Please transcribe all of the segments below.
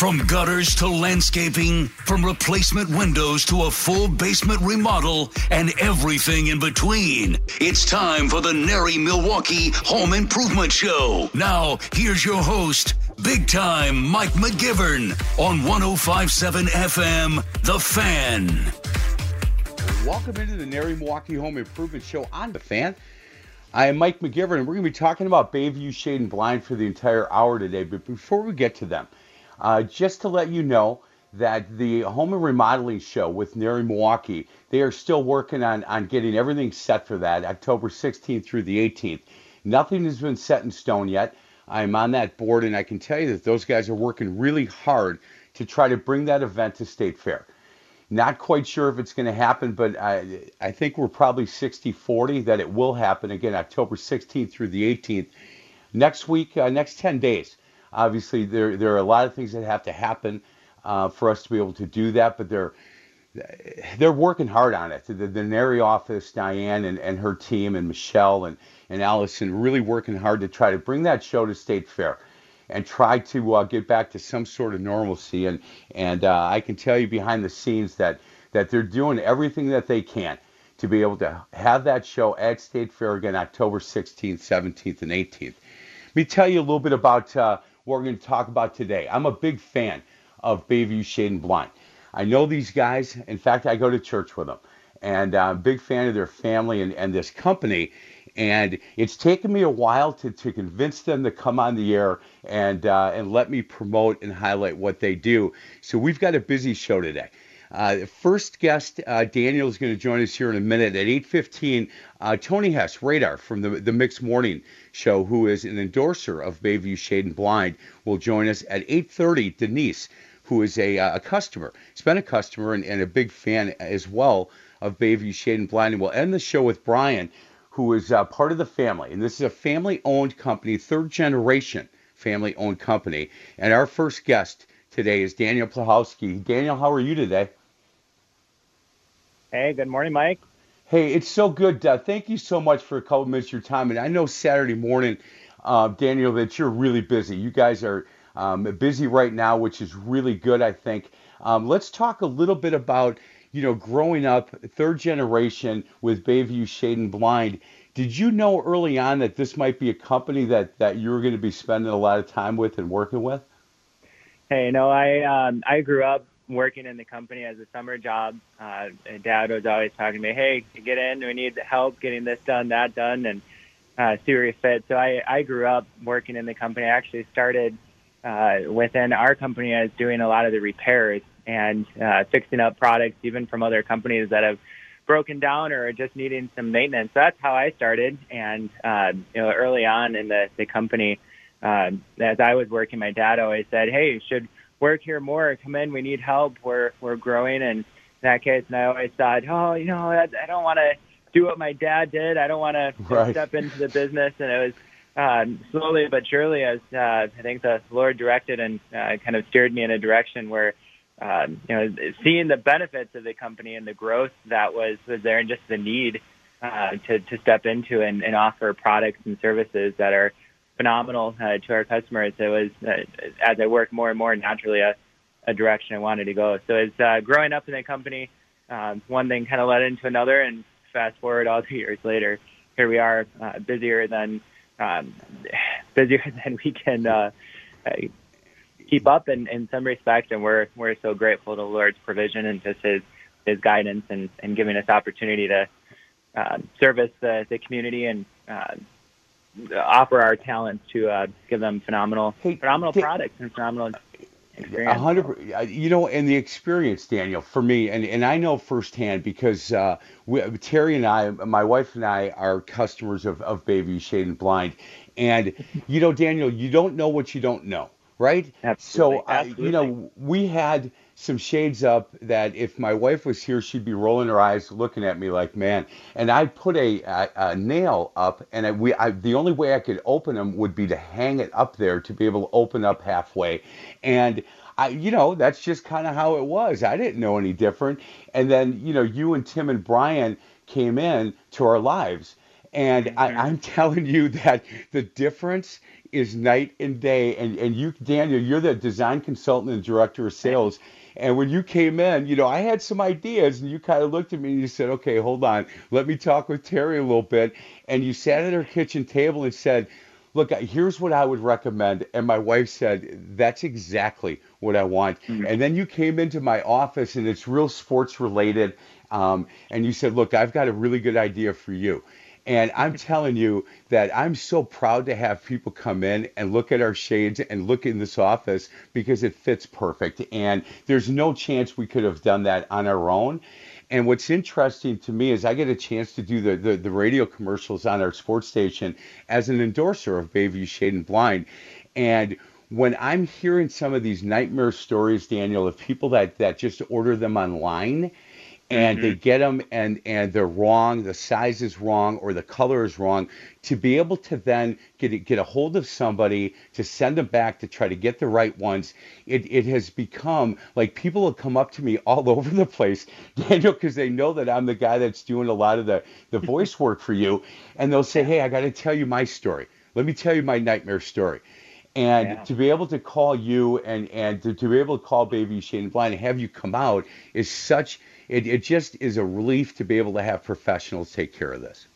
From gutters to landscaping, from replacement windows to a full basement remodel, and everything in between. It's time for the NARI Milwaukee Home Improvement Show. Now, here's your host, big time Mike McGivern on 1057 FM, The Fan. Welcome into the NARI Milwaukee Home Improvement Show on The Fan. I am Mike McGivern, and we're going to be talking about Bayview Shade and Blind for the entire hour today. But before we get to them, uh, just to let you know that the home and remodeling show with NARI Milwaukee, they are still working on, on getting everything set for that, October 16th through the 18th. Nothing has been set in stone yet. I'm on that board, and I can tell you that those guys are working really hard to try to bring that event to State Fair. Not quite sure if it's going to happen, but I, I think we're probably 60 40 that it will happen again, October 16th through the 18th. Next week, uh, next 10 days. Obviously, there, there are a lot of things that have to happen uh, for us to be able to do that, but they're they're working hard on it. The, the NARI office, Diane and, and her team, and Michelle and, and Allison, really working hard to try to bring that show to State Fair and try to uh, get back to some sort of normalcy. And and uh, I can tell you behind the scenes that that they're doing everything that they can to be able to have that show at State Fair again October 16th, 17th, and 18th. Let me tell you a little bit about uh, what we're going to talk about today. I'm a big fan of Bayview Shade and Blind. I know these guys. In fact, I go to church with them. And I'm a big fan of their family and, and this company. And it's taken me a while to, to convince them to come on the air and, uh, and let me promote and highlight what they do. So we've got a busy show today. Uh, first guest, uh, Daniel, is going to join us here in a minute at 8.15. Uh, Tony Hess, Radar from the, the Mixed Morning Show, who is an endorser of Bayview Shade and Blind, will join us at 8.30. Denise, who is a, uh, a customer, has been a customer and, and a big fan as well of Bayview Shade and Blind. And we'll end the show with Brian, who is uh, part of the family. And this is a family owned company, third generation family owned company. And our first guest today is Daniel Plahowski. Daniel, how are you today? Hey, good morning, Mike. Hey, it's so good. Uh, thank you so much for a couple minutes of your time. And I know Saturday morning, uh, Daniel, that you're really busy. You guys are um, busy right now, which is really good, I think. Um, let's talk a little bit about, you know, growing up, third generation with Bayview Shade and Blind. Did you know early on that this might be a company that, that you were going to be spending a lot of time with and working with? Hey, no, I um, I grew up working in the company as a summer job. Uh, Dad was always talking to me, "Hey, get in. We need help getting this done, that done, and uh, see where you fit." So I I grew up working in the company. I actually started uh, within our company as doing a lot of the repairs and uh, fixing up products, even from other companies that have broken down or just needing some maintenance. So that's how I started. And uh, you know, early on in the the company, uh, as I was working, my dad always said, "Hey, you should work here more. Come in. We need help. We're we're growing." And in that case, and I always thought, "Oh, you know, I, I don't want to." do what my dad did. I don't want to right. step into the business, and it was uh, slowly but surely, as uh, I think the Lord directed and uh, kind of steered me in a direction where, uh, you know, seeing the benefits of the company and the growth that was was there, and just the need uh, to to step into and, and offer products and services that are phenomenal uh, to our customers. It was uh, as I worked more and more naturally a, a direction I wanted to go. So as uh, growing up in the company, um, one thing kind of led into another, and fast forward all the years later, here we are, uh, busier than um, busier than we can uh, uh, keep up in, in some respects, and we're we're so grateful to the Lord's provision and just His His guidance and, and giving us opportunity to uh, service the, the community and uh, offer our talents to uh, give them phenomenal hey, phenomenal products and phenomenal a hundred, you know, and the experience, Daniel, for me, and, and I know firsthand because uh, we, Terry and I, my wife and I, are customers of, of Bayview Shade and Blind, and you know, Daniel, you don't know what you don't know right? Absolutely. So, uh, Absolutely. you know, we had some shades up that if my wife was here, she'd be rolling her eyes, looking at me like, man. And I put a, a, a nail up, and I, we, I, the only way I could open them would be to hang it up there to be able to open up halfway. And I, you know, that's just kind of how it was. I didn't know any different. And then, you know, you and Tim and Brian came in to our lives. And I, mm-hmm. I'm telling you that the difference is night and day. And, and you, Daniel, you're the design consultant and director of sales. And when you came in, you know, I had some ideas, and you kind of looked at me and you said, okay, hold on, let me talk with Terry a little bit. And you sat at her kitchen table and said, look, here's what I would recommend. And my wife said, that's exactly what I want. And then you came into my office, and it's real sports related. Um, and you said, look, I've got a really good idea for you. And I'm telling you that I'm so proud to have people come in and look at our shades and look in this office because it fits perfect. And there's no chance we could have done that on our own. And what's interesting to me is I get a chance to do the, the, the radio commercials on our sports station as an endorser of Bayview Shade and Blind. And when I'm hearing some of these nightmare stories, Daniel, of people that, that just order them online and they mm-hmm. get them and and they're wrong the size is wrong or the color is wrong. To be able to then get a, get a hold of somebody to send them back to try to get the right ones it, it has become like people will come up to me all over the place daniel because they know that i'm the guy that's doing a lot of the the voice work for you. And they'll say hey i got to tell you my story. Let me tell you my nightmare story. And Yeah. to be able to call you and and to, to be able to call baby shane blind and have you come out is such it, it just is a relief to be able to have professionals take care of this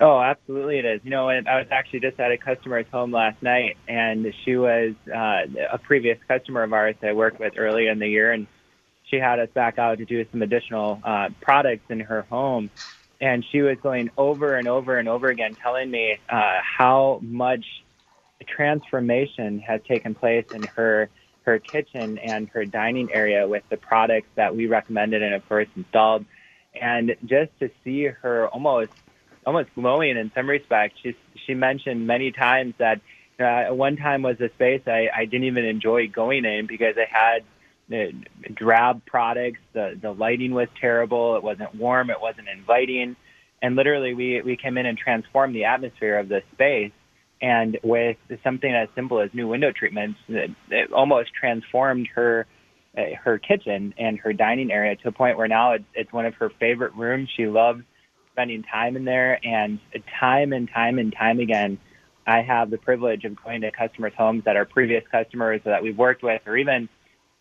Oh, absolutely it is. You know, I was actually just at a customer's home last night, and she was uh, a previous customer of ours that I worked with earlier in the year, and she had us back out to do some additional uh, products in her home. And she was going over and over and over again telling me uh, how much transformation has taken place in her her kitchen and her dining area with the products that we recommended and of course installed. And just to see her almost almost glowing in some respects. She she mentioned many times that uh, one time was a space I, I didn't even enjoy going in because it had uh, drab products. The the lighting was terrible. It wasn't warm. It wasn't inviting. And literally, we we came in and transformed the atmosphere of the space. And with something as simple as new window treatments, it, it almost transformed her uh, her kitchen and her dining area to a point where now it's, it's one of her favorite rooms. She loves spending time in there and time and time and time again i have the privilege of going to customers homes that are previous customers that we've worked with or even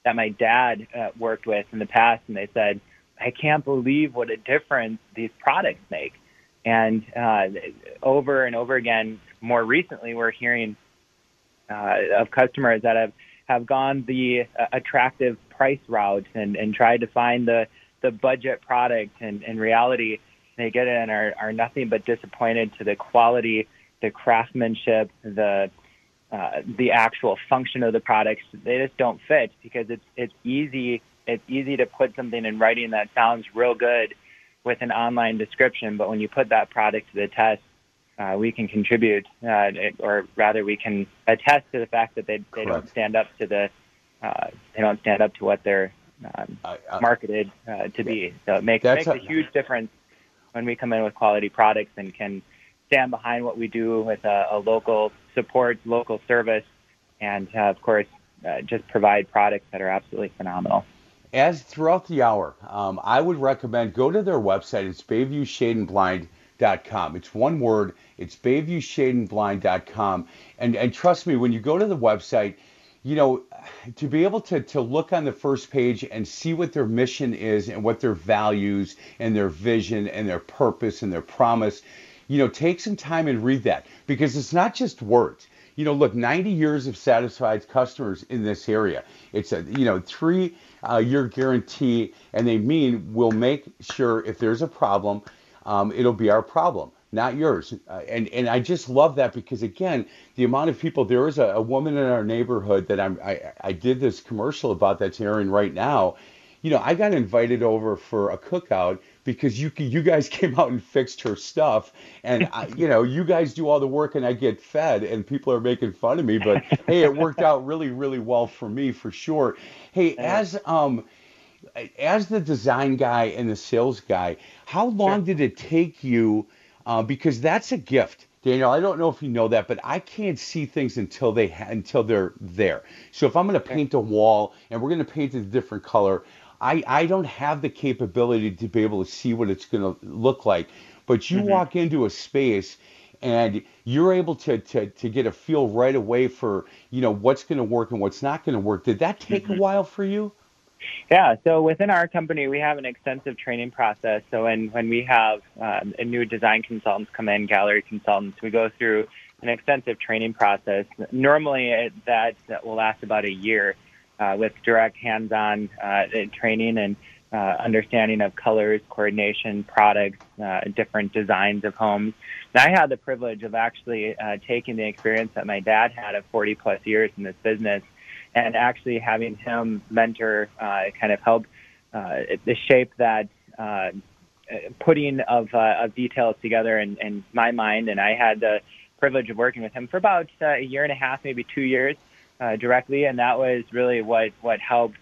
that my dad uh, worked with in the past and they said i can't believe what a difference these products make and uh, over and over again more recently we're hearing uh, of customers that have have gone the uh, attractive price route and, and tried to find the the budget product and in reality they get in and are, are nothing but disappointed to the quality, the craftsmanship, the uh, the actual function of the products. They just don't fit because it's it's easy it's easy to put something in writing that sounds real good with an online description, but when you put that product to the test, uh, we can contribute, uh, or rather, we can attest to the fact that they they don't stand up to the uh, they don't stand up to what they're um, I, I, marketed uh, to be. So it makes That's makes a, a- huge difference when we come in with quality products and can stand behind what we do with a, a local support, local service, and uh, of course, uh, just provide products that are absolutely phenomenal. as throughout the hour, um, I would recommend go to their website. It's BayviewShadeandBlind.com. It's one word. It's BayviewShadeandBlind.com. And and trust me, when you go to the website, you know, to be able to to look on the first page and see what their mission is and what their values and their vision and their purpose and their promise, you know, take some time and read that because it's not just words you know, look, 90 years of satisfied customers in this area. It's a, you know, three uh, year guarantee, and they mean we'll make sure if there's a problem, um, it'll be our problem, not yours. Uh, and and I just love that because again, the amount of people. There is a, a woman in our neighborhood that I'm, I I did this commercial about that's airing right now. You know, I got invited over for a cookout because you you guys came out and fixed her stuff, and I, you know you guys do all the work and I get fed, and people are making fun of me, but hey, it worked out really really well for me for sure. Hey, as um as the design guy and the sales guy, how long did it take you? Uh, because that's a gift. Daniel, I don't know if you know that, but I can't see things until they ha- until they're there. So if I'm going to paint a wall and we're going to paint it a different color, I, I don't have the capability to be able to see what it's going to look like. But you mm-hmm. walk into a space and you're able to, to, to get a feel right away for, you know, what's going to work and what's not going to work. Did that take mm-hmm. a while for you? Yeah, so within our company, we have an extensive training process. So when, when we have um, a new design consultants come in, gallery consultants, we go through an extensive training process. Normally, it, that, that will last about a year uh, with direct hands-on uh, training and uh, understanding of colors, coordination, products, uh, different designs of homes. And I had the privilege of actually uh, taking the experience that my dad had of 40 plus years in this business and actually having him mentor, uh, kind of help uh, the shape that uh, putting of, uh, of details together in, in my mind. And I had the privilege of working with him for about uh, a year and a half, maybe two years uh, directly, and that was really what what helped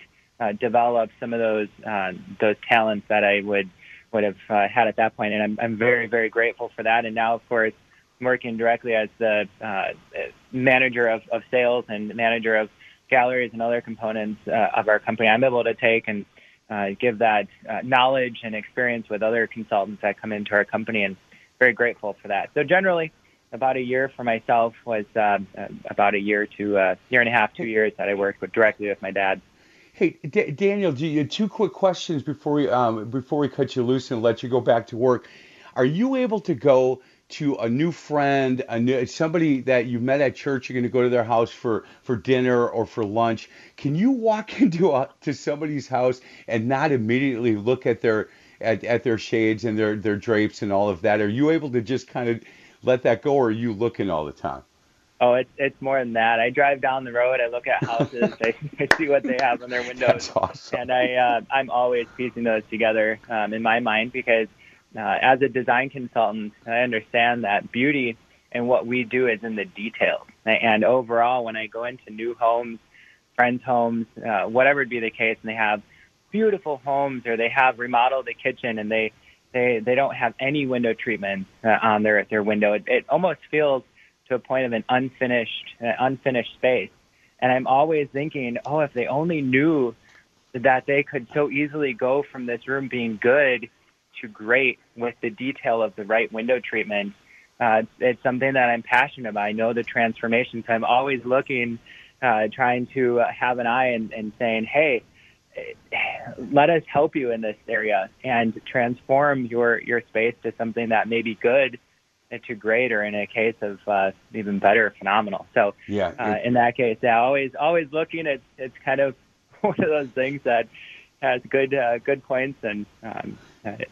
develop some of those those talents that I would would have had at that point. And I'm I'm very very grateful for that. And now, of course, working directly as the manager of, of sales and manager of galleries and other components uh, of our company, I'm able to take and uh, give that uh, knowledge and experience with other consultants that come into our company, and very grateful for that. So generally, about a year for myself was uh, about a year to a uh, year and a half, two years that I worked with directly with my dad. Hey, D- Daniel, two quick questions before we um, before we cut you loose and let you go back to work. Are you able to go to a new friend, a new, somebody that you met at church, you're going to go to their house for, for dinner or for lunch. Can you walk into a, to somebody's house and not immediately look at their at, at their shades and their, their drapes and all of that? Are you able to just kind of let that go, or are you looking all the time? Oh, it's it's more than that. I drive down the road, I look at houses, I, I see what they have on their windows, That's awesome. and I uh, I'm always piecing those together um, in my mind because uh, as a design consultant, I understand that beauty and what we do is in the details. And overall, when I go into new homes, friends' homes, uh, whatever be the case, and they have beautiful homes or they have remodeled the kitchen and they they they don't have any window treatment uh, on their their window, it, it almost feels to a point of an unfinished uh, unfinished space. And I'm always thinking, oh, if they only knew that they could so easily go from this room being good to great with the detail of the right window treatment. Uh, it's something that I'm passionate about. I know the transformation, so I'm always looking, uh, trying to uh, have an eye and, and saying, hey, let us help you in this area and transform your, your space to something that may be good to great or in a case of uh, even better, phenomenal. So yeah, uh, in that case, yeah, always always looking. It's it's kind of one of those things that has good uh, good points and um,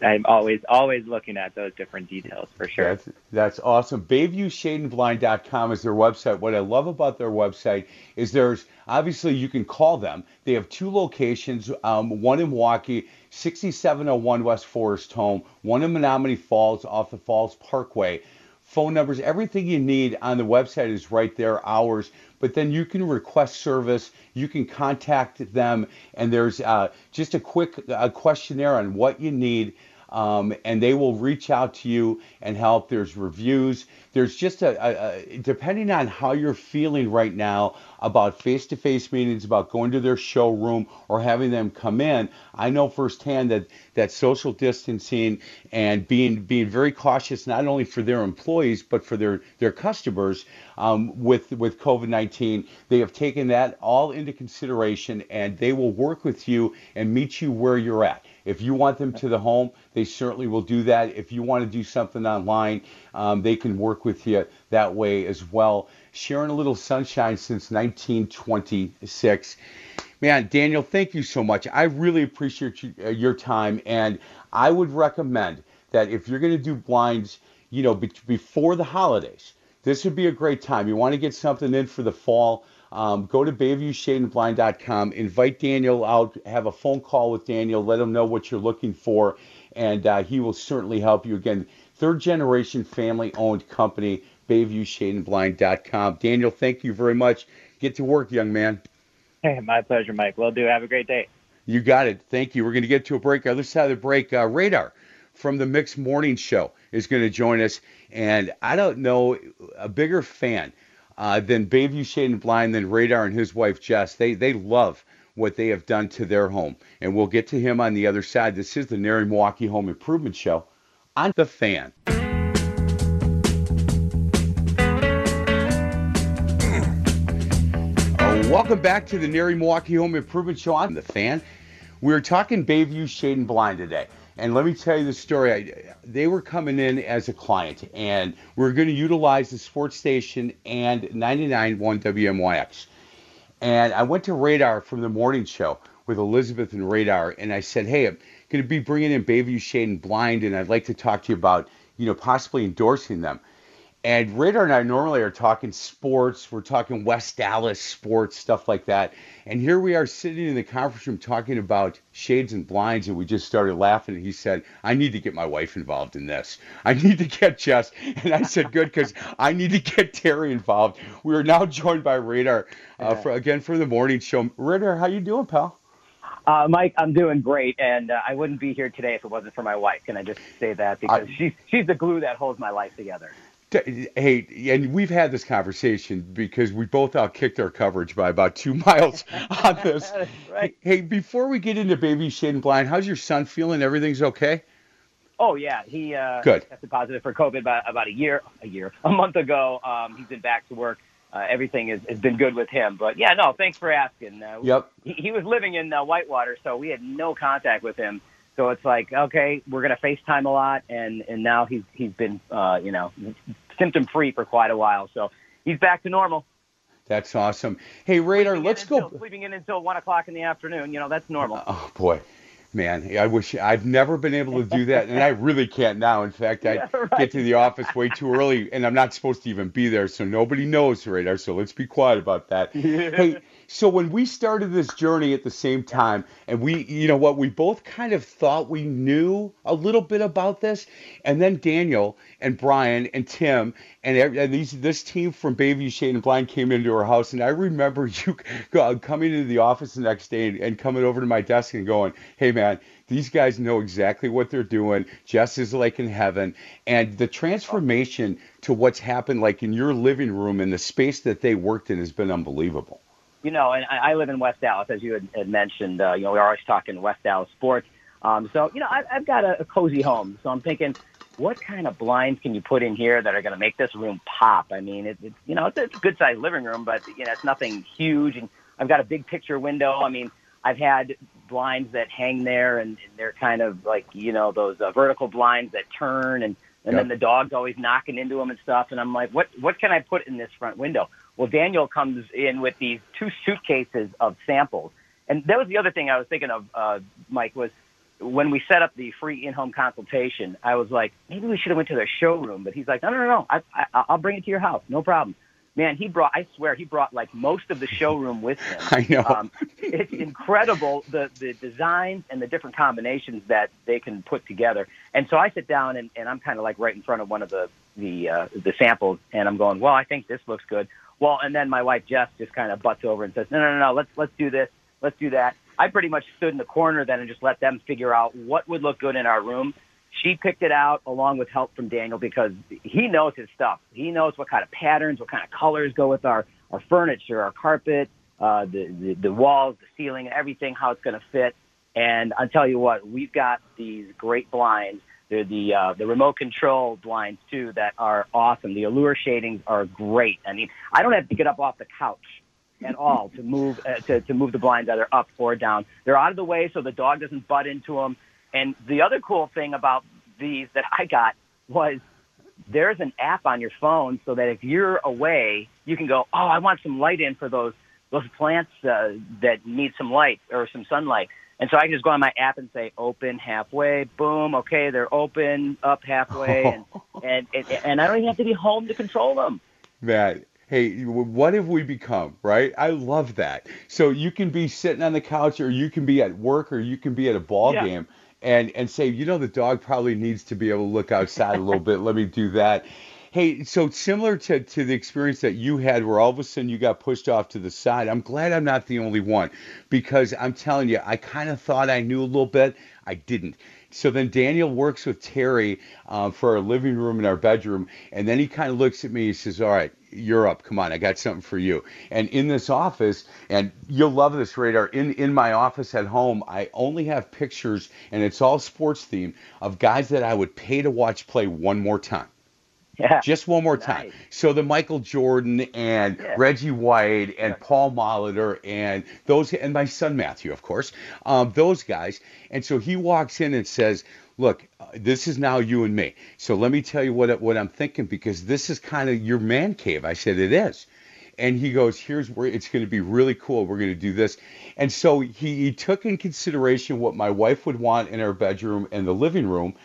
I'm always always looking at those different details for sure. That's, that's awesome. BayviewShadeandBlind.com is their website. What I love about their website is there's obviously you can call them. They have two locations, um, one in Milwaukee, 6701 West Forest Home, one in Menomonee Falls off the Falls Parkway phone numbers, everything you need on the website is right there, hours. But then you can request service, you can contact them, and there's uh, just a quick questionnaire on what you need. Um, and they will reach out to you and help. There's reviews. There's just a, a, a depending on how you're feeling right now about face-to-face meetings, about going to their showroom or having them come in. I know firsthand that that social distancing and being being very cautious not only for their employees but for their their customers um, with with COVID-19. They have taken that all into consideration and they will work with you and meet you where you're at. If you want them to the home, they certainly will do that. If you want to do something online, um, they can work with you that way as well sharing a little sunshine since 1926. Man, Daniel, thank you so much. I really appreciate you, uh, your time, and I would recommend that if you're going to do blinds, you know, be- before the holidays, this would be a great time. You want to get something in for the fall. Um, go to BayviewShadeandBlind.com, invite Daniel out, have a phone call with Daniel, let him know what you're looking for, and uh, he will certainly help you. Again, third generation family owned company, BayviewShadeandBlind.com. Daniel, thank you very much. Get to work, young man. Hey, my pleasure, Mike. Will do. Have a great day. You got it. Thank you. We're going to get to a break. Other side of the break, uh, Radar from the Mixed Morning Show is going to join us. And I don't know a bigger fan uh, than Bayview Shade and Blind then Radar and his wife Jess. They they love what they have done to their home, and we'll get to him on the other side. This is the NARI Milwaukee Home Improvement Show on the Fan. Uh, welcome back to the NARI Milwaukee Home Improvement Show on the Fan. We are talking Bayview Shade and Blind today. And let me tell you the story. I, they were coming in as a client, and we are going to utilize the sports station and 99.1 WMYX. And I went to Radar from the morning show with Elizabeth and Radar, and I said, "Hey, I'm going to be bringing in Bayview Shade and Blind, and I'd like to talk to you about, you know, possibly endorsing them." And Radar and I normally are talking sports. We're talking West Allis sports, stuff like that. And here we are sitting in the conference room talking about shades and blinds, and we just started laughing. And he said, I need to get my wife involved in this. I need to get Jess. And I said, Good, because I need to get Terry involved. We are now joined by Radar uh, for, again for the morning show. Radar, how you doing, pal? Uh, Mike, I'm doing great, and uh, I wouldn't be here today if it wasn't for my wife. Can I just say that because I, she's she's the glue that holds my life together. Hey, and we've had this conversation because we both outkicked our coverage by about two miles on this. right. Hey, before we get into Bayview Shade and Blind, how's your son feeling? Everything's okay? Oh yeah, he uh, good tested positive for COVID about, about a year, a year, a month ago. Um, he's been back to work. Uh, everything has, has been good with him. But yeah, no, thanks for asking. Uh, yep. He, he was living in uh, Whitewater, so we had no contact with him. So it's like, okay, we're gonna FaceTime a lot, and and now he's he's been uh, you know symptom free for quite a while. So he's back to normal. That's awesome. Hey Radar, sleeping let's until, go. Sleeping in until one o'clock in the afternoon, you know that's normal. Oh boy. Man, I wish I've never been able to do that, and I really can't now. In fact, I Yeah, right. get to the office way too early, and I'm not supposed to even be there, so nobody knows radar. So let's be quiet about that. Hey, so when we started this journey at the same time, and we, you know what, we both kind of thought we knew a little bit about this, and then Daniel and Brian and Tim and, and these this team from Bayview Shade and Blind came into our house, and I remember you coming into the office the next day and, and coming over to my desk and going, "Hey man, these guys know exactly what they're doing. Jess is like in heaven, and the transformation to what's happened, like in your living room and the space that they worked in, has been unbelievable." You know, and I, I live in West Allis, as you had, had mentioned. Uh, you know, we're always talking West Allis sports. Um, so, you know, I, I've got a, a cozy home. So I'm thinking, what kind of blinds can you put in here that are going to make this room pop? I mean, it, it's you know, it's, it's a good sized living room, but you know, it's nothing huge. And I've got a big picture window. I mean, I've had blinds that hang there, and, and they're kind of like you know those uh, vertical blinds that turn, and and Yep. then the dog's always knocking into them and stuff. And I'm like, what what can I put in this front window? Well, Daniel comes in with these two suitcases of samples, and that was the other thing I was thinking of, uh, Mike, was when we set up the free in-home consultation. I was like, maybe we should have went to their showroom, but he's like, no, no, no, no, I, I, I'll bring it to your house, no problem. Man, he brought, I swear, he brought like most of the showroom with him. I know. Um, it's incredible the, the designs and the different combinations that they can put together. And so I sit down and, and I'm kind of like right in front of one of the, the, uh, the samples and I'm going, well, I think this looks good. Well, and then my wife Jess just kind of butts over and says, no, no, no, no, let's, let's do this. Let's do that. I pretty much stood in the corner then and just let them figure out what would look good in our room. She picked it out along with help from Daniel because he knows his stuff. He knows what kind of patterns, what kind of colors go with our, our furniture, our carpet, uh, the, the, the walls, the ceiling, everything, how it's going to fit. And I'll tell you what, we've got these great blinds. They're the uh, the remote control blinds too that are awesome. The allure shadings are great. I mean, I don't have to get up off the couch at all to move uh, to to move the blinds either up or down. They're out of the way so the dog doesn't butt into them. And the other cool thing about these that I got was there's an app on your phone so that if you're away, you can go, oh, I want some light in for those those plants uh, that need some light or some sunlight. And so I can just go on my app and say open halfway, boom, okay, they're open up halfway, oh. and and and, and I don't even have to be home to control them. Man, hey, what have we become, right? I love that. So you can be sitting on the couch, or you can be at work, or you can be at a ball Yeah. game, and and say, you know, the dog probably needs to be able to look outside a little bit. Let me do that. Hey, so similar to, to the experience that you had where all of a sudden you got pushed off to the side, I'm glad I'm not the only one because I'm telling you, I kind of thought I knew a little bit. I didn't. So then Daniel works with Terry uh, for our living room and our bedroom, and then he kind of looks at me. He says, "All right, you're up. Come on, I got something for you." And in this office, and you'll love this radar. In in my office at home, I only have pictures, and it's all sports themed of guys that I would pay to watch play one more time. Yeah. Just one more time. Nice. So the Michael Jordan and Yeah. Reggie White and Paul Molitor and those and my son Matthew, of course, um, those guys. And so he walks in and says, "Look, uh, this is now you and me. So let me tell you what what I'm thinking because this is kind of your man cave." I said, "It is." And he goes, "Here's where it's going to be really cool. We're going to do this." And so he, he took in consideration what my wife would want in our bedroom and the living room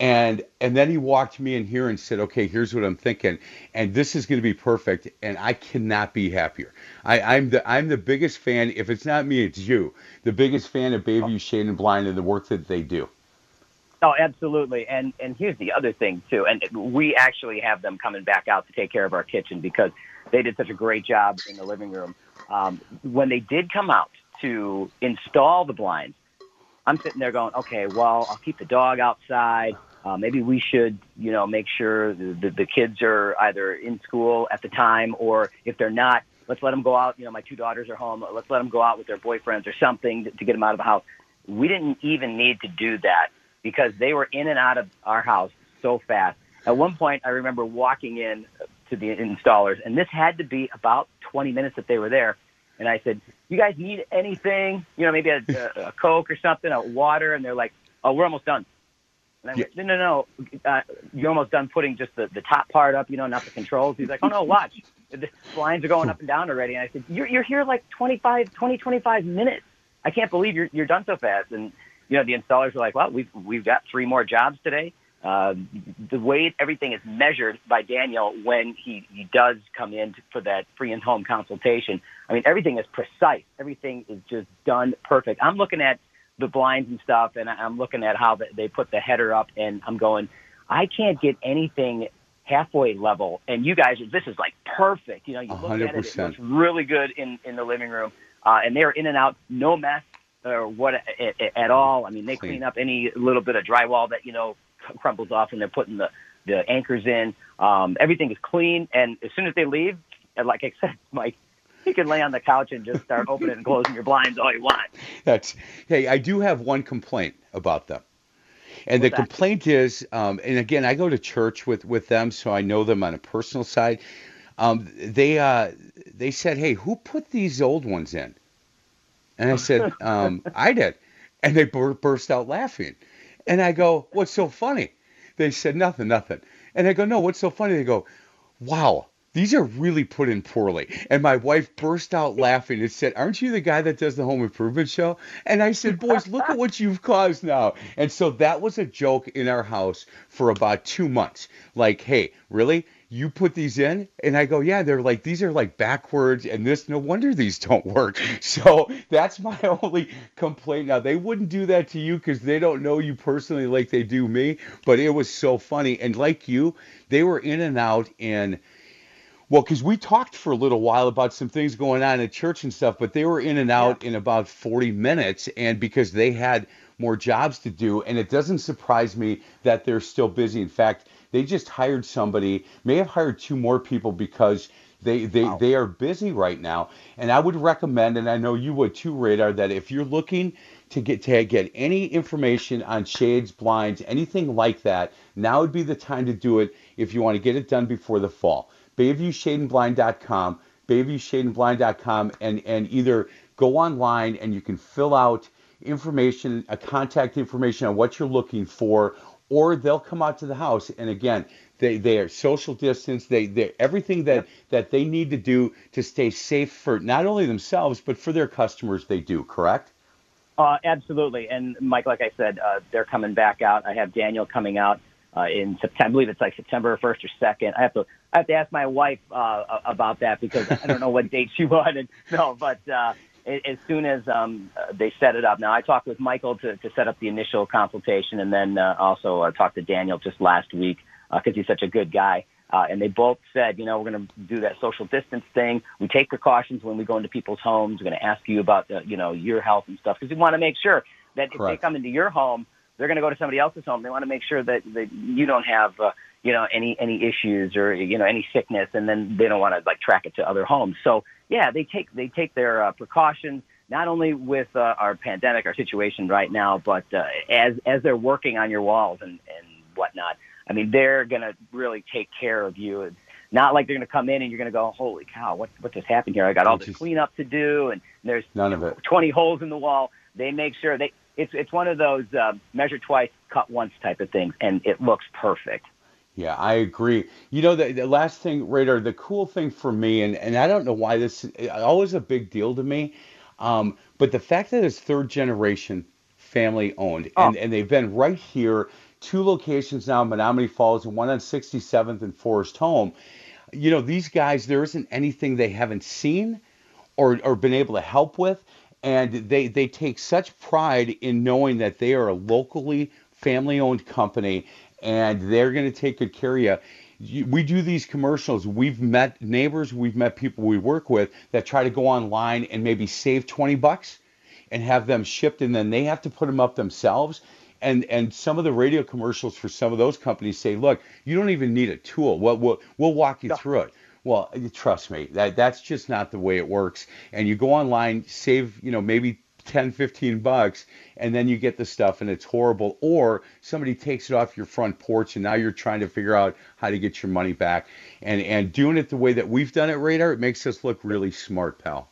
and and then he walked me in here and said, "Okay, here's what I'm thinking, and this is going to be perfect." And I cannot be happier. I, I'm the I'm the biggest fan. If it's not me, it's you. The biggest fan of Bayview Shade and Blind and the work that they do. Oh, absolutely. And and here's the other thing too. And we actually have them coming back out to take care of our kitchen because they did such a great job in the living room. Um, when they did come out to install the blinds, I'm sitting there going, okay, well, I'll keep the dog outside. Uh, maybe we should, you know, make sure the, the, the kids are either in school at the time, or if they're not, let's let them go out. You know, my two daughters are home. Let's let them go out with their boyfriends or something to, to get them out of the house. We didn't even need to do that because they were in and out of our house so fast. At one point, I remember walking in to the installers, and this had to be about 20 minutes that they were there. And I said, "You guys need anything? You know, maybe a, a, a Coke or something, a water?" And they're like, "Oh, we're almost done." And I'm like, "No, no, no, uh, you're almost done putting just the, the top part up, you know, not the controls." He's like, "Oh no, watch, the lines are going up and down already." And I said, "You're you're here like 25, 20, 25 minutes. I can't believe you're you're done so fast." And you know, the installers were like, "Well, we've we've got three more jobs today." Uh, the way everything is measured by Daniel when he, he does come in to, for that free and home consultation, I mean, everything is precise. Everything is just done perfect. I'm looking at the blinds and stuff, and I'm looking at how they put the header up, and I'm going, I can't get anything halfway level. And you guys, this is like perfect. You know, you look at it, it looks really good in, in the living room. Uh, and they're in and out, no mess or what at, at all. I mean, they Clean. clean up any little bit of drywall that you know crumbles off and they're putting the the anchors in. Um, everything is clean, and as soon as they leave, and like I said, Mike, you can lay on the couch and just start opening and closing your blinds all you want. That's hey, I do have one complaint about them. And What's the that? complaint is, um, and again, I go to church with, with them, so I know them on a personal side. Um, they uh, they said, "Hey, who put these old ones in?" And I said, um, "I did," and they bur- burst out laughing. And I go, "What's so funny?" They said, "Nothing, nothing." And I go, "No, what's so funny?" They go, "Wow." These are really put in poorly. And my wife burst out laughing and said, Aren't you the guy that does the home improvement show? And I said, Boys, look at what you've caused now. And so that was a joke in our house for about two months. Like, hey, really? You put these in? And I go, Yeah, they're like, these are like backwards and this, no wonder these don't work. So that's my only complaint. Now, they wouldn't do that to you because they don't know you personally like they do me, but it was so funny. And like you, they were in and out in. Well, because we talked for a little while about some things going on at church and stuff, but they were in and out in about 40 minutes, and because they had more jobs to do, and it doesn't surprise me that they're still busy. In fact, they just hired somebody, may have hired two more people because they they, they are busy right now. And I would recommend, and I know you would too, Radar, that if you're looking to get to get any information on shades, blinds, anything like that, now would be the time to do it if you want to get it done before the fall. BayviewShadeandBlind.com, BayviewShadeandBlind.com, and and either go online and you can fill out information, a contact information on what you're looking for, or they'll come out to the house. And again, they they are social distance. They they everything that that they need to do to stay safe for not only themselves but for their customers. They do correct. Uh, absolutely. And Mike, like I said, uh, they're coming back out. I have Daniel coming out uh, in September. I believe it's like September 1st or 2nd. I have to I have to ask my wife uh, about that because I don't know what date she wanted. No, but uh, as soon as um, uh, they set it up. Now, I talked with Michael to, to set up the initial consultation, and then uh, also uh, talked to Daniel just last week because uh, he's such a good guy. Uh, and they both said, you know, we're going to do that social distance thing. We take precautions when we go into people's homes. We're going to ask you about, uh, you know, your health and stuff because we want to make sure that Correct. if they come into your home, they're going to go to somebody else's home. They want to make sure that, that you don't have, uh, you know, any any issues or you know any sickness, and then they don't want to like track it to other homes. So yeah, they take they take their uh, precautions not only with uh, our pandemic, our situation right now, but uh, as as they're working on your walls and and whatnot. I mean, they're going to really take care of you. It's not like they're going to come in and you're going to go, "Holy cow, what what just happened here? I got all this cleanup to do, and there's none of it. 20 holes in the wall." They make sure they it's it's one of those uh, measure twice, cut once type of things, and it looks perfect. Yeah, I agree. You know, the, the last thing, Radar, the cool thing for me, and, and I don't know why this is always a big deal to me, um, but the fact that it's third generation family owned, oh. and, and they've been right here, two locations now, Menomonee Falls, and one on 67th and Forest Home. You know, these guys, there isn't anything they haven't seen or, or been able to help with and they they take such pride in knowing that they are a locally family owned company and they're going to take good care of you. We do these commercials. We've met neighbors, we've met people we work with that try to go online and maybe save 20 bucks and have them shipped and then they have to put them up themselves. And, and some of the radio commercials for some of those companies say, look, you don't even need a tool. We'll, we'll, we'll walk you through it. Well, trust me, that that's just not the way it works. And you go online, save, you know, maybe 10, 15 bucks, and then you get the stuff and it's horrible. Or somebody takes it off your front porch and now you're trying to figure out how to get your money back. And and doing it the way that we've done it, Radar, it makes us look really smart, pal.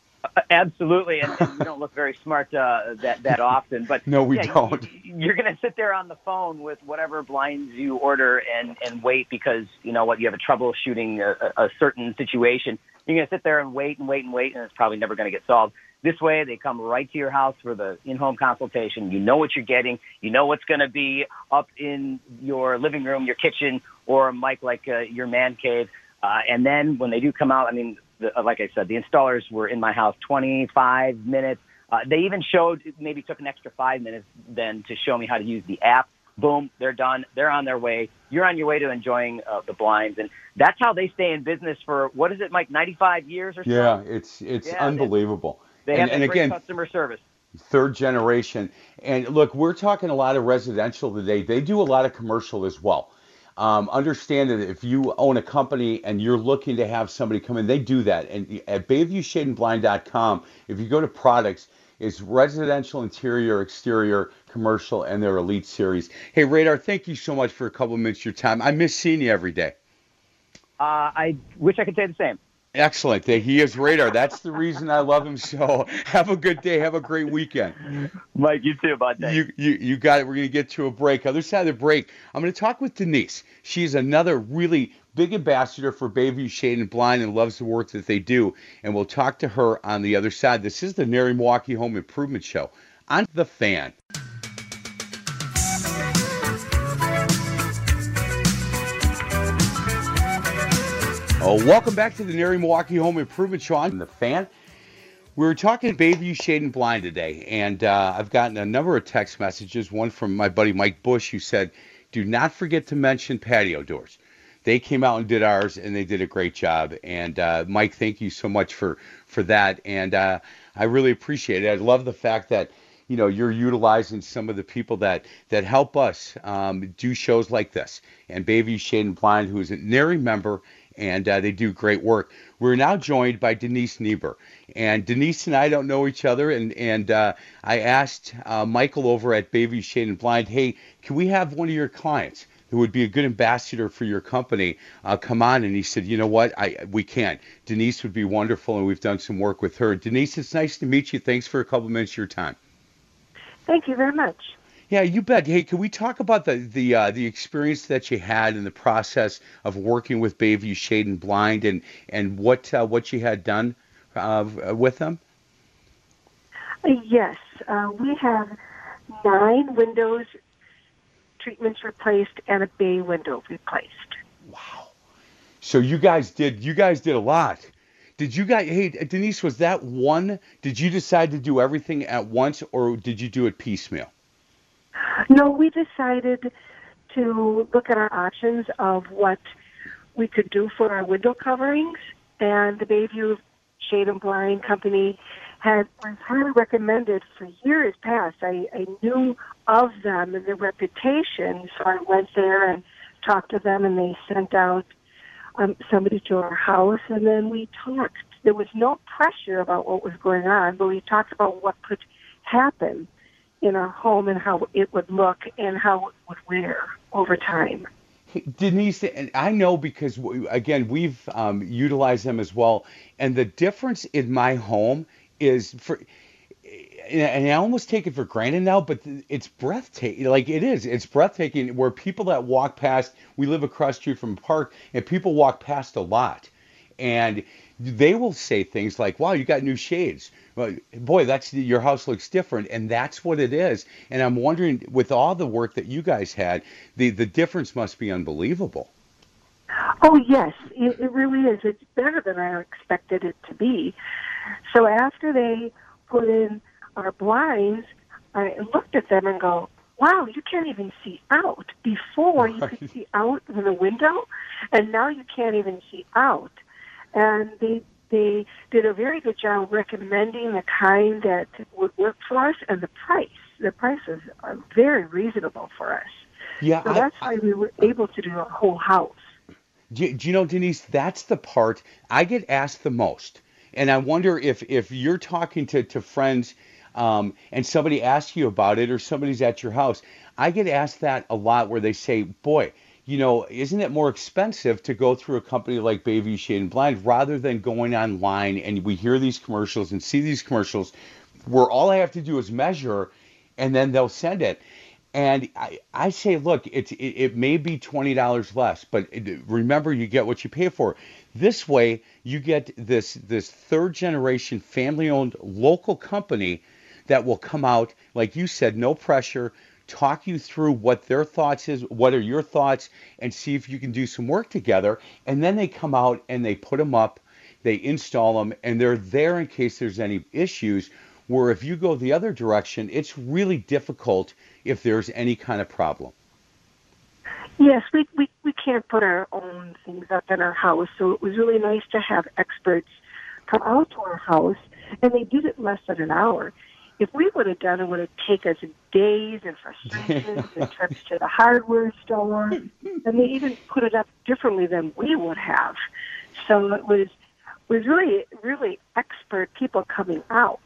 Absolutely, and, and we don't look very smart uh, that that often. But no, we yeah, don't. You, are going to sit there on the phone with whatever blinds you order and and wait because you know what you have a troubleshooting a, a certain situation. You're going to sit there and wait and wait and wait, and it's probably never going to get solved. This way, they come right to your house for the in-home consultation. You know what you're getting. You know what's going to be up in your living room, your kitchen, or a Mike, like uh, your man cave. Uh, and then when they do come out, I mean, the, uh, like I said, the installers were in my house 25 minutes. Uh, they even showed, maybe took an extra five minutes then to show me how to use the app. Boom, they're done. They're on their way. You're on your way to enjoying uh, the blinds, and that's how they stay in business for what is it, Mike? 95 years or so. Yeah, it's it's yeah, unbelievable. They have and, and again, customer service third generation. And look, we're talking a lot of residential today. They do a lot of commercial as well. Um, understand that if you own a company and you're looking to have somebody come in, they do that. And at BayviewShadeandBlind.com, if you go to products, it's residential, interior, exterior, commercial, and their elite series. Hey, Radar, thank you so much for a couple of minutes of your time. I miss seeing you every day. Uh, I wish I could say the same. Excellent. He is radar. That's the reason I love him so. Have a good day. Have a great weekend. Mike, you too, bud. You, you, you got it. We're going to get to a break. Other side of the break, I'm going to talk with Denise. She's another really big ambassador for Bayview Shade and Blind and loves the work that they do. And we'll talk to her on the other side. This is the NARI Milwaukee Home Improvement Show on The Fan. Oh, welcome back to the NARI Milwaukee Home Improvement Show. I'm the fan. We were talking Bayview Shade and Blind today, and uh, I've gotten a number of text messages. One from my buddy Mike Bush, who said, "Do not forget to mention patio doors." They came out and did ours, and they did a great job. And uh, Mike, thank you so much for for that. And uh, I really appreciate it. I love the fact that you know you're utilizing some of the people that that help us um, do shows like this. And Bayview Shade and Blind, who is a NARI member and uh, they do great work. We're now joined by Denise Niebuhr, and Denise and I don't know each other, and and uh, I asked uh, Michael over at Bayview Shade and Blind, hey, can we have one of your clients? who would be a good ambassador for your company uh, come on? And he said you know what? I we can't. Denise would be wonderful and we've done some work with her. Denise it's nice to meet you. Thanks for a couple minutes of your time. Thank you very much yeah, you bet. Hey, can we talk about the the uh, the experience that you had in the process of working with Bayview Shade and Blind, and and what uh, what you had done uh, with them? Yes, uh, we have nine windows treatments replaced and a bay window replaced. Wow! So you guys did you guys did a lot. Did you guys? Hey, Denise, was that one? Did you decide to do everything at once, or did you do it piecemeal? No, we decided to look at our options of what we could do for our window coverings, and the Bayview Shade and Blind Company had was highly recommended for years past. I, I knew of them and their reputation, so I went there and talked to them, and they sent out um, somebody to our house, and then we talked. There was no pressure about what was going on, but we talked about what could happen in our home and how it would look and how it would wear over time. Denise, and I know because again we've um, utilized them as well, and the difference in my home is for, and I almost take it for granted now, but it's breathtaking. Like it is, it's breathtaking. Where people that walk past, we live across street from a park, and people walk past a lot, and they will say things like, "Wow, you got new shades." Well, boy, that's your house looks different, and that's what it is. And I'm wondering, with all the work that you guys had, the the difference must be unbelievable. Oh yes, it, it really is. It's better than I expected it to be. So after they put in our blinds, I looked at them and go, wow, you can't even see out. Before you could see out of the window, and now you can't even see out. And they they did a very good job recommending the kind that would work for us and the price. The prices are very reasonable for us. Yeah, so that's I, why we were able to do a whole house. Do, do you know, Denise? That's the part I get asked the most, and I wonder if if you're talking to to friends. Um, and somebody asks you about it, or somebody's at your house. I get asked that a lot, where they say, "Boy, you know, isn't it more expensive to go through a company like Bayview Shade and Blind rather than going online and we hear these commercials and see these commercials where all I have to do is measure and then they'll send it. And I, I say, look, it's, it, it may be $20 less, but it, remember, you get what you pay for. This way, you get this, this third generation family owned local company that will come out, like you said, no pressure, talk you through what their thoughts is, what are your thoughts, and see if you can do some work together. And then they come out and they put them up, they install them, and they're there in case there's any issues. Where if you go the other direction, it's really difficult if there's any kind of problem. Yes, we, we, we can't put our own things up in our house, so it was really nice to have experts come out to our house, and they did it less than an hour if we would have done it, would have taken us days and frustrations and trips to the hardware store, and they even put it up differently than we would have. So it was was really really expert people coming out,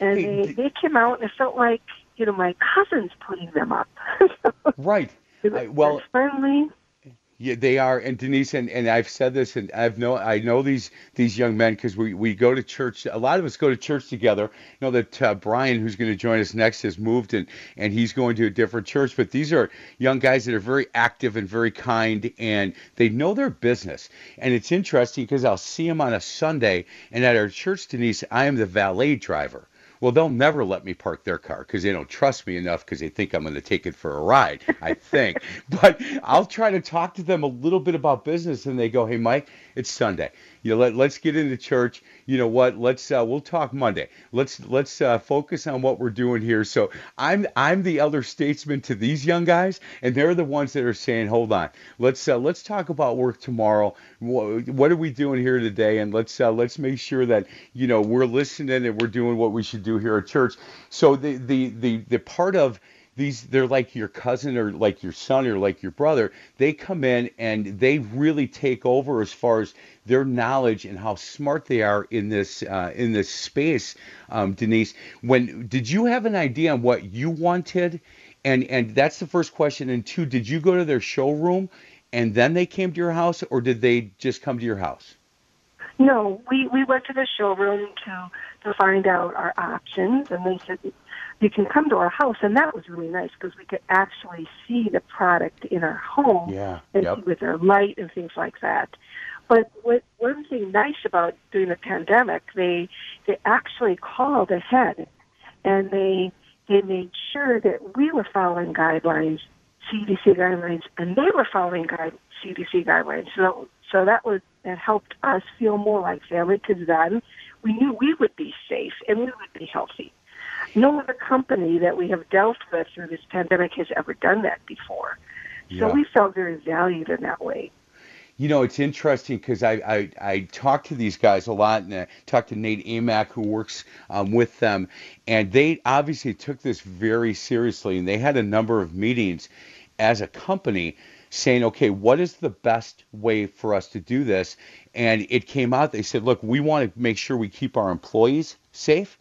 and they they came out and it felt like you know my cousins putting them up. right. I, well, friendly. Yeah, they are, and Denise, and, and I've said this, and I've know I know these these young men because we, we go to church. A lot of us go to church together. You know that uh, Brian, who's going to join us next, has moved and and he's going to a different church. But these are young guys that are very active and very kind, and they know their business. And it's interesting because I'll see them on a Sunday, and at our church, Denise, I am the valet driver. Well, they'll never let me park their car because they don't trust me enough because they think I'm going to take it for a ride, I think. but I'll try to talk to them a little bit about business and they go, hey, Mike, it's Sunday you know, let, let's get into church. You know what? Let's uh, we'll talk Monday. Let's let's uh, focus on what we're doing here. So I'm I'm the elder statesman to these young guys, and they're the ones that are saying, hold on, let's uh, let's talk about work tomorrow. What, are we doing here today? And let's uh, let's make sure that you know we're listening and we're doing what we should do here at church. So the the the the part of these they're like your cousin or like your son or like your brother. They come in and they really take over as far as their knowledge and how smart they are in this uh, in this space um, denise. When did you have an idea on what you wanted? And and that's the first question. And two did you go to their showroom and then they came to your house or did they just come to your house? No, we, we went to the showroom to to find out our options, and they said you can come to our house, and that was really nice because we could actually see the product in our home yeah. and yep. see with our light and things like that. But what one thing nice about during the pandemic, they they actually called ahead, and they they made sure that we were following guidelines, CDC guidelines, and they were following guide, CDC guidelines. So so that was that helped us feel more like family because then we knew we would be safe and we would be healthy. No other company that we have dealt with through this pandemic has ever done that before. So Yeah. we felt very valued in that way. You know, it's interesting because I, I, I talk to these guys a lot, and I talk to Nate Amack, who works um, with them, and they obviously took this very seriously, and they had a number of meetings as a company saying, okay, what is the best way for us to do this? And it came out, they said, look, we want to make sure we keep our employees safe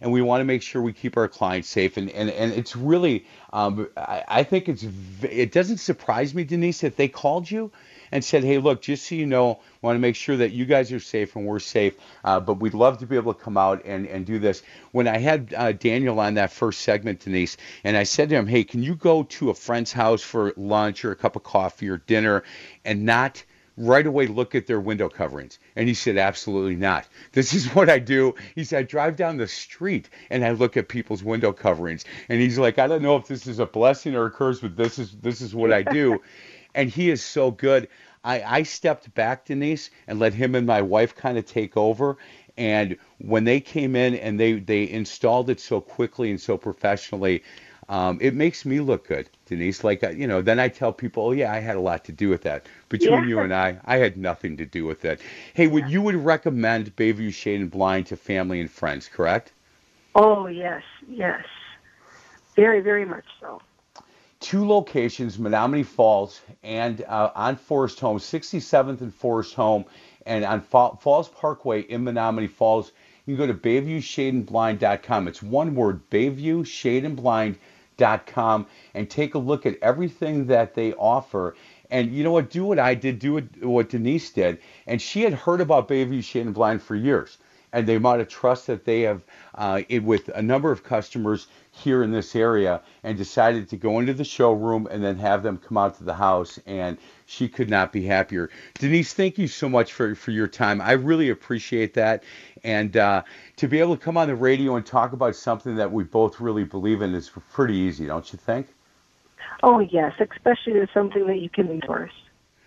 and we want to make sure we keep our clients safe. And and, and it's really, um, I, I think it's it doesn't surprise me, Denise, that they called you and said, hey, look, just so you know, want to make sure that you guys are safe and we're safe. Uh, but we'd love to be able to come out and, and do this. When I had uh, Daniel on that first segment, Denise, and I said to him, hey, can you go to a friend's house for lunch or a cup of coffee or dinner and not right away look at their window coverings? And he said, absolutely not. This is what I do. He said, I drive down the street and I look at people's window coverings. And he's like, I don't know if this is a blessing or a curse, but this is this is what I do. and he is so good. I, I stepped back, Denise, and let him and my wife kind of take over. And when they came in and they, they installed it so quickly and so professionally, um, it makes me look good, Denise. Like, you know, then I tell people, oh, yeah, I had a lot to do with that. Between Yeah. you and I, I had nothing to do with it. Hey, would you would recommend Bayview Shade and Blind to family and friends, correct? Oh, yes, yes. Very, very much so. two locations, Menomonee Falls and uh, on Forest Home, 67th and Forest Home, and on Fa- Falls Parkway in Menomonee Falls. You can go to BayviewShadeandBlind.com. It's one word, Bayview Shade and take a look at everything that they offer. And you know what? Do what I did, do what, what Denise did. And she had heard about Bayview Shade and Blind for years and the amount of trust that they have uh, it, with a number of customers here in this area and decided to go into the showroom and then have them come out to the house and she could not be happier denise thank you so much for, for your time i really appreciate that and uh, to be able to come on the radio and talk about something that we both really believe in is pretty easy don't you think Oh, yes, especially with something that you can endorse.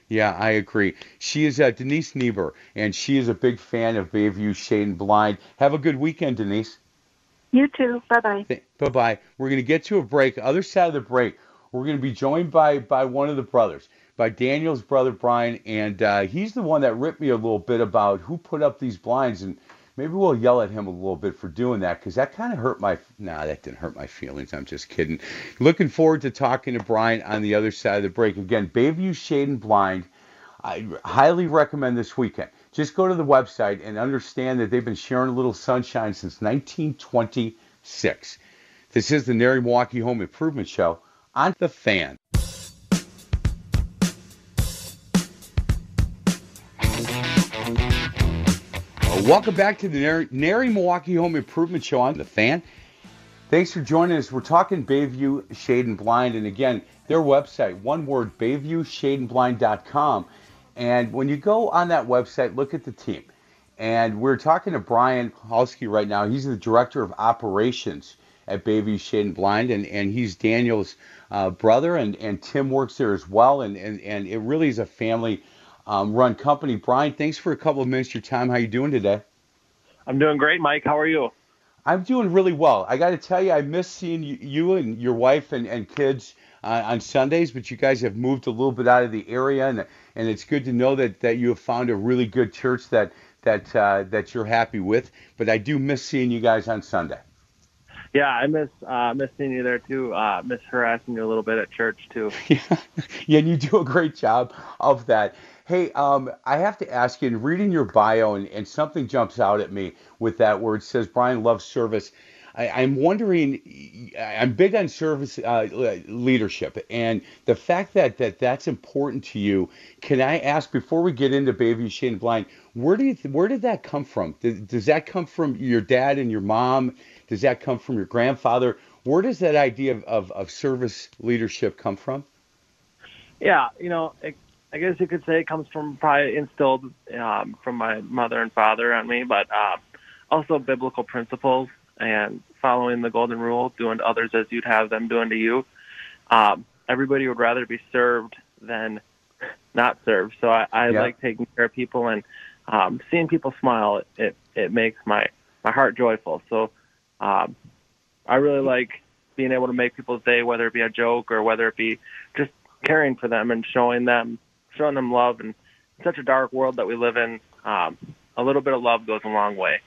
Yeah, I agree. She is uh, Denise Niebuhr, and she is a big fan of Bayview Shade and Blind. Have a good weekend, Denise. You too. Bye bye. Bye bye. We're going to get to a break. Other side of the break, we're going to be joined by by one of the brothers, by Daniel's brother Brian, and uh, he's the one that ripped me a little bit about who put up these blinds, and maybe we'll yell at him a little bit for doing that because that kind of hurt my. Nah, that didn't hurt my feelings. I'm just kidding. Looking forward to talking to Brian on the other side of the break. Again, Bayview Shade and Blind. I highly recommend this weekend. Just go to the website and understand that they've been sharing a little sunshine since 1926. This is the NARI Milwaukee Home Improvement Show on The Fan. Welcome back to the NARI, Milwaukee Home Improvement Show on The Fan. Thanks for joining us. We're talking Bayview Shade and Blind. And again, their website, one word, BayviewShadeandBlind.com. And when you go on that website, look at the team. And we're talking to Brian Halsky right now. He's the director of operations at Bayview Shade and Blind, and, and he's Daniel's uh, brother, and, and Tim works there as well. And, and, and it really is a family um, run company. Brian, thanks for a couple of minutes of your time. How you doing today? I'm doing great, Mike. How are you? I'm doing really well. I got to tell you, I miss seeing you, you and your wife and, and kids uh, on Sundays, but you guys have moved a little bit out of the area, and and it's good to know that, that you have found a really good church that that uh, that you're happy with. But I do miss seeing you guys on Sunday. Yeah, I miss uh, miss seeing you there too. Uh, miss harassing you a little bit at church too. yeah, yeah, and you do a great job of that. Hey, um, I have to ask you, in reading your bio, and, and something jumps out at me with that where it says Brian loves service. I, I'm wondering, I'm big on service uh, leadership, and the fact that, that that's important to you. Can I ask before we get into Bayview Shade and Blind, where do you, where did that come from? Does, does that come from your dad and your mom? Does that come from your grandfather? Where does that idea of, of, of service leadership come from? Yeah, you know, it, I guess you could say it comes from probably instilled um, from my mother and father on me, but uh, also biblical principles and following the golden rule, doing to others as you'd have them doing to you. Um, everybody would rather be served than not served. So I, I Yeah. like taking care of people and um, seeing people smile. It, it it makes my my heart joyful. So um, I really like being able to make people's day, whether it be a joke or whether it be just caring for them and showing them showing them love. And such a dark world that we live in, um, a little bit of love goes a long way.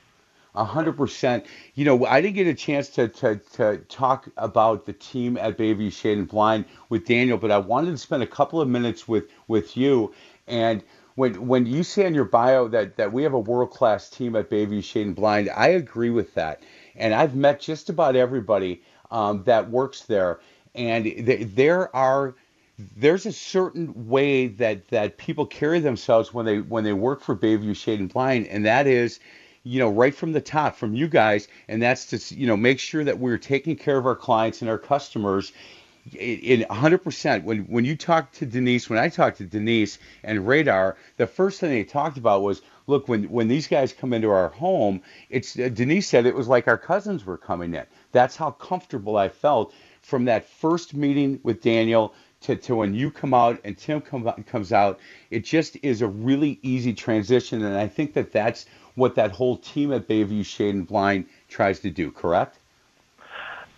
A hundred percent. You know, I didn't get a chance to, to to talk about the team at Bayview Shade and Blind with Daniel, but I wanted to spend a couple of minutes with with you. And when when you say in your bio that that we have a world class team at Bayview Shade and Blind, I agree with that. And I've met just about everybody um, that works there, and th- there are there's a certain way that that people carry themselves when they when they work for Bayview Shade and Blind, and that is, you know, right from the top, from you guys, and that's to you know make sure that we're taking care of our clients and our customers. In 100%, when when you talk to Denise, when I talked to Denise and Radar, the first thing they talked about was, look, when when these guys come into our home, it's uh, Denise said it was like our cousins were coming in. That's how comfortable I felt from that first meeting with Daniel to, to when you come out and Tim come, comes out, it just is a really easy transition. And I think that that's what that whole team at Bayview Shade and Blind tries to do, correct?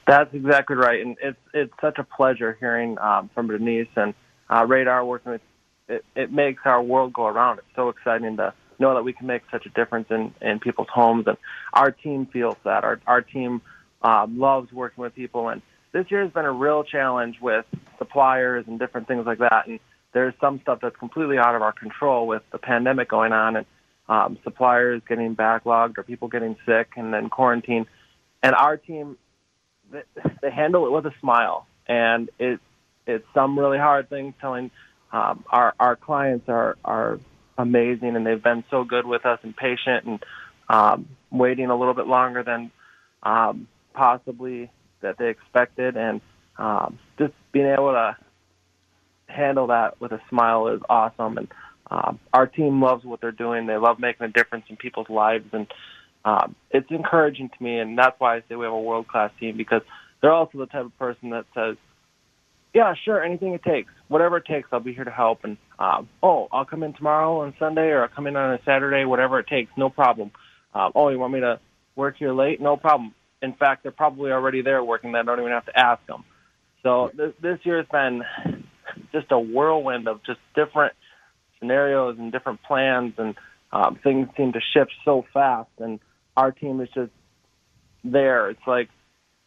That's exactly right, and it's it's such a pleasure hearing um, from Denise and uh, Radar working with. It, it makes our world go around. It's so exciting to know that we can make such a difference in, in people's homes, and our team feels that. Our our team um, loves working with people, and this year has been a real challenge with suppliers and different things like that. And there's some stuff that's completely out of our control with the pandemic going on, and um, suppliers getting backlogged or people getting sick, and then quarantine. And our team they, handle it with a smile, and it it's some really hard things. Telling um, our our clients are are amazing, and they've been so good with us and patient, and um, waiting a little bit longer than um, possibly that they expected, and um, just being able to handle that with a smile is awesome. And um, our team loves what they're doing. They love making a difference in people's lives, and um, it's encouraging to me, and that's why I say we have a world class team because they're also the type of person that says, "Yeah, sure, anything it takes, whatever it takes, I'll be here to help." And um, oh, I'll come in tomorrow on Sunday, or I'll come in on a Saturday, whatever it takes, no problem. Um, oh, you want me to work here late? No problem. In fact, they're probably already there working. That I don't even have to ask them. So this, this year has been just a whirlwind of just different scenarios and different plans, and um, things seem to shift so fast. And our team is just there. It's like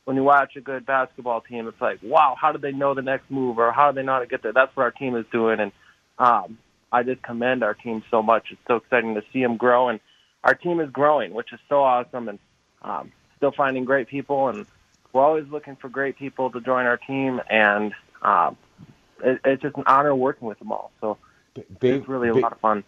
when you watch a good basketball team, it's like, wow, how did they know the next move, or how do they know how to get there? That's what our team is doing, and um, I just commend our team so much. It's so exciting to see them grow, and our team is growing, which is so awesome, and um, still finding great people, and we're always looking for great people to join our team, and um, it, it's just an honor working with them all. So it's really a Ba- lot of fun.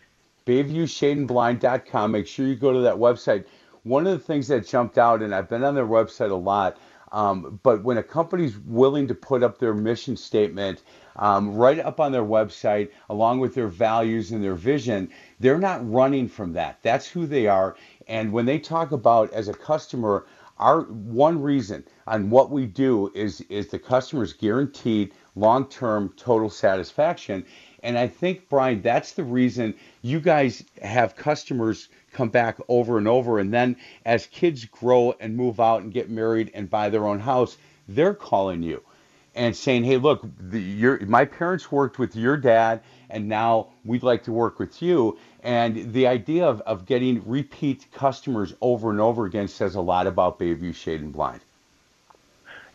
BayviewShadeandBlind.com. Make sure you go to that website. One of the things that jumped out, and I've been on their website a lot, um, but when a company's willing to put up their mission statement um, right up on their website, along with their values and their vision, they're not running from that. That's who they are. And when they talk about as a customer, our one reason on what we do is is the customer's guaranteed long-term total satisfaction. And I think Brian, that's the reason you guys have customers come back over and over. And then as kids grow and move out and get married and buy their own house, they're calling you and saying, "Hey, look, the, your, my parents worked with your dad, and now we'd like to work with you." And the idea of, of getting repeat customers over and over again says a lot about Bayview Shade and Blind.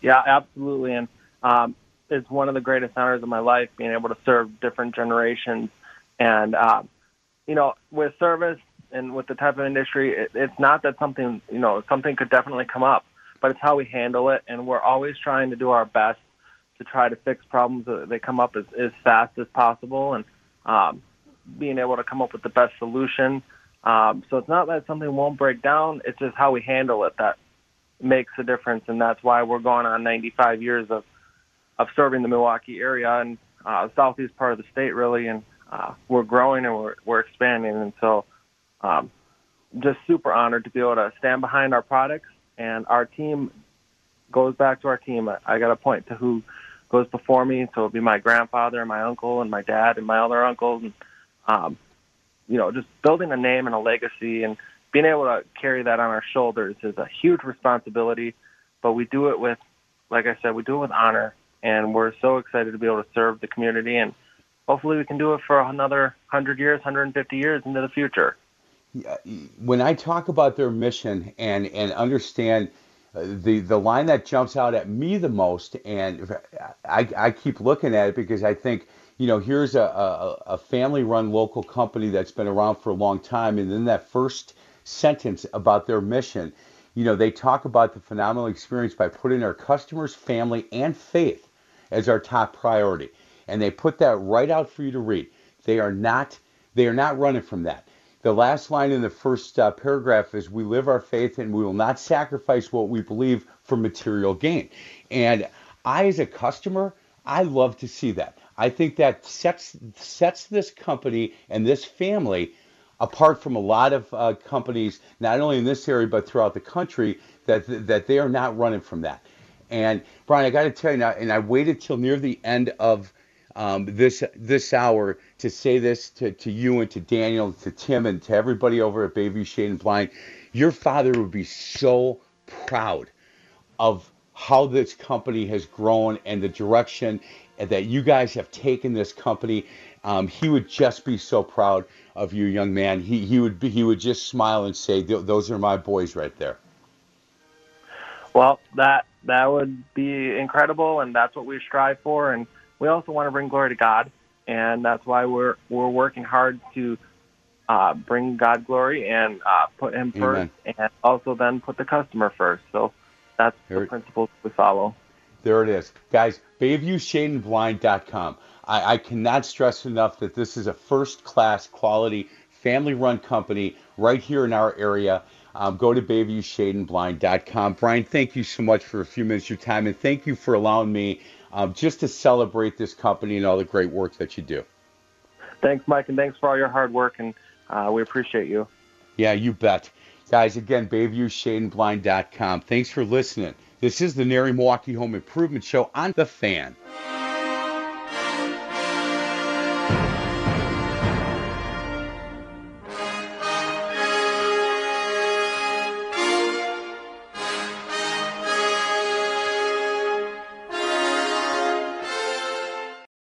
Yeah, absolutely. And um, it's one of the greatest honors of my life being able to serve different generations. And, um, you know, with service and with the type of industry, it, it's not that something, you know, something could definitely come up, but it's how we handle it. And we're always trying to do our best to try to fix problems that they come up as, as fast as possible and um, being able to come up with the best solution. Um, so it's not that something won't break down, it's just how we handle it that makes a difference, and that's why we're going on 95 years of of serving the Milwaukee area and uh, southeast part of the state, really, and uh, we're growing and we're we're expanding, and so um, just super honored to be able to stand behind our products and our team goes back to our team. I, I got to point to who goes before me. So it'll be my grandfather and my uncle and my dad and my other uncles, and um, you know, just building a name and a legacy and being able to carry that on our shoulders is a huge responsibility. But we do it with, like I said, we do it with honor, and we're so excited to be able to serve the community and hopefully we can do it for another 100 years, 150 years into the future. When I talk about their mission and, and understand uh, the, the line that jumps out at me the most, and I, I keep looking at it because I think, you know, here's a, a, a family run local company that's been around for a long time, and then that first sentence about their mission, you know, they talk about the phenomenal experience by putting our customers, family, and faith as our top priority and they put that right out for you to read. They are not they are not running from that. The last line in the first uh, paragraph is we live our faith and we will not sacrifice what we believe for material gain. And I as a customer, I love to see that. I think that sets sets this company and this family apart from a lot of uh, companies, not only in this area but throughout the country, that that they are not running from that. And Brian, I got to tell you now, and I waited till near the end of um, this this hour to say this to, to you and to Daniel, to Tim, and to everybody over at Bayview Shade and Blind. Your father would be so proud of how this company has grown and the direction that you guys have taken this company. Um, he would just be so proud of you, young man. He he would be, he would just smile and say, "Those are my boys right there." Well, that that would be incredible, and that's what we strive for. And we also want to bring glory to God, and that's why we're we're working hard to uh, bring God glory and uh, put Him Amen. first, and also then put the customer first. So that's Here, the principles we follow. There it is, guys. BayviewShadeandBlind.com. I, I cannot stress enough that this is a first-class quality family-run company right here in our area. Um, go to BayviewShadeandBlind.com. Brian, thank you so much for a few minutes of your time, and thank you for allowing me um, just to celebrate this company and all the great work that you do. Thanks, Mike, and thanks for all your hard work, and uh, we appreciate you. Yeah, you bet. Guys, again, BayviewShadeandBlind.com. Thanks for listening. This is the NARI Milwaukee Home Improvement Show on The Fan.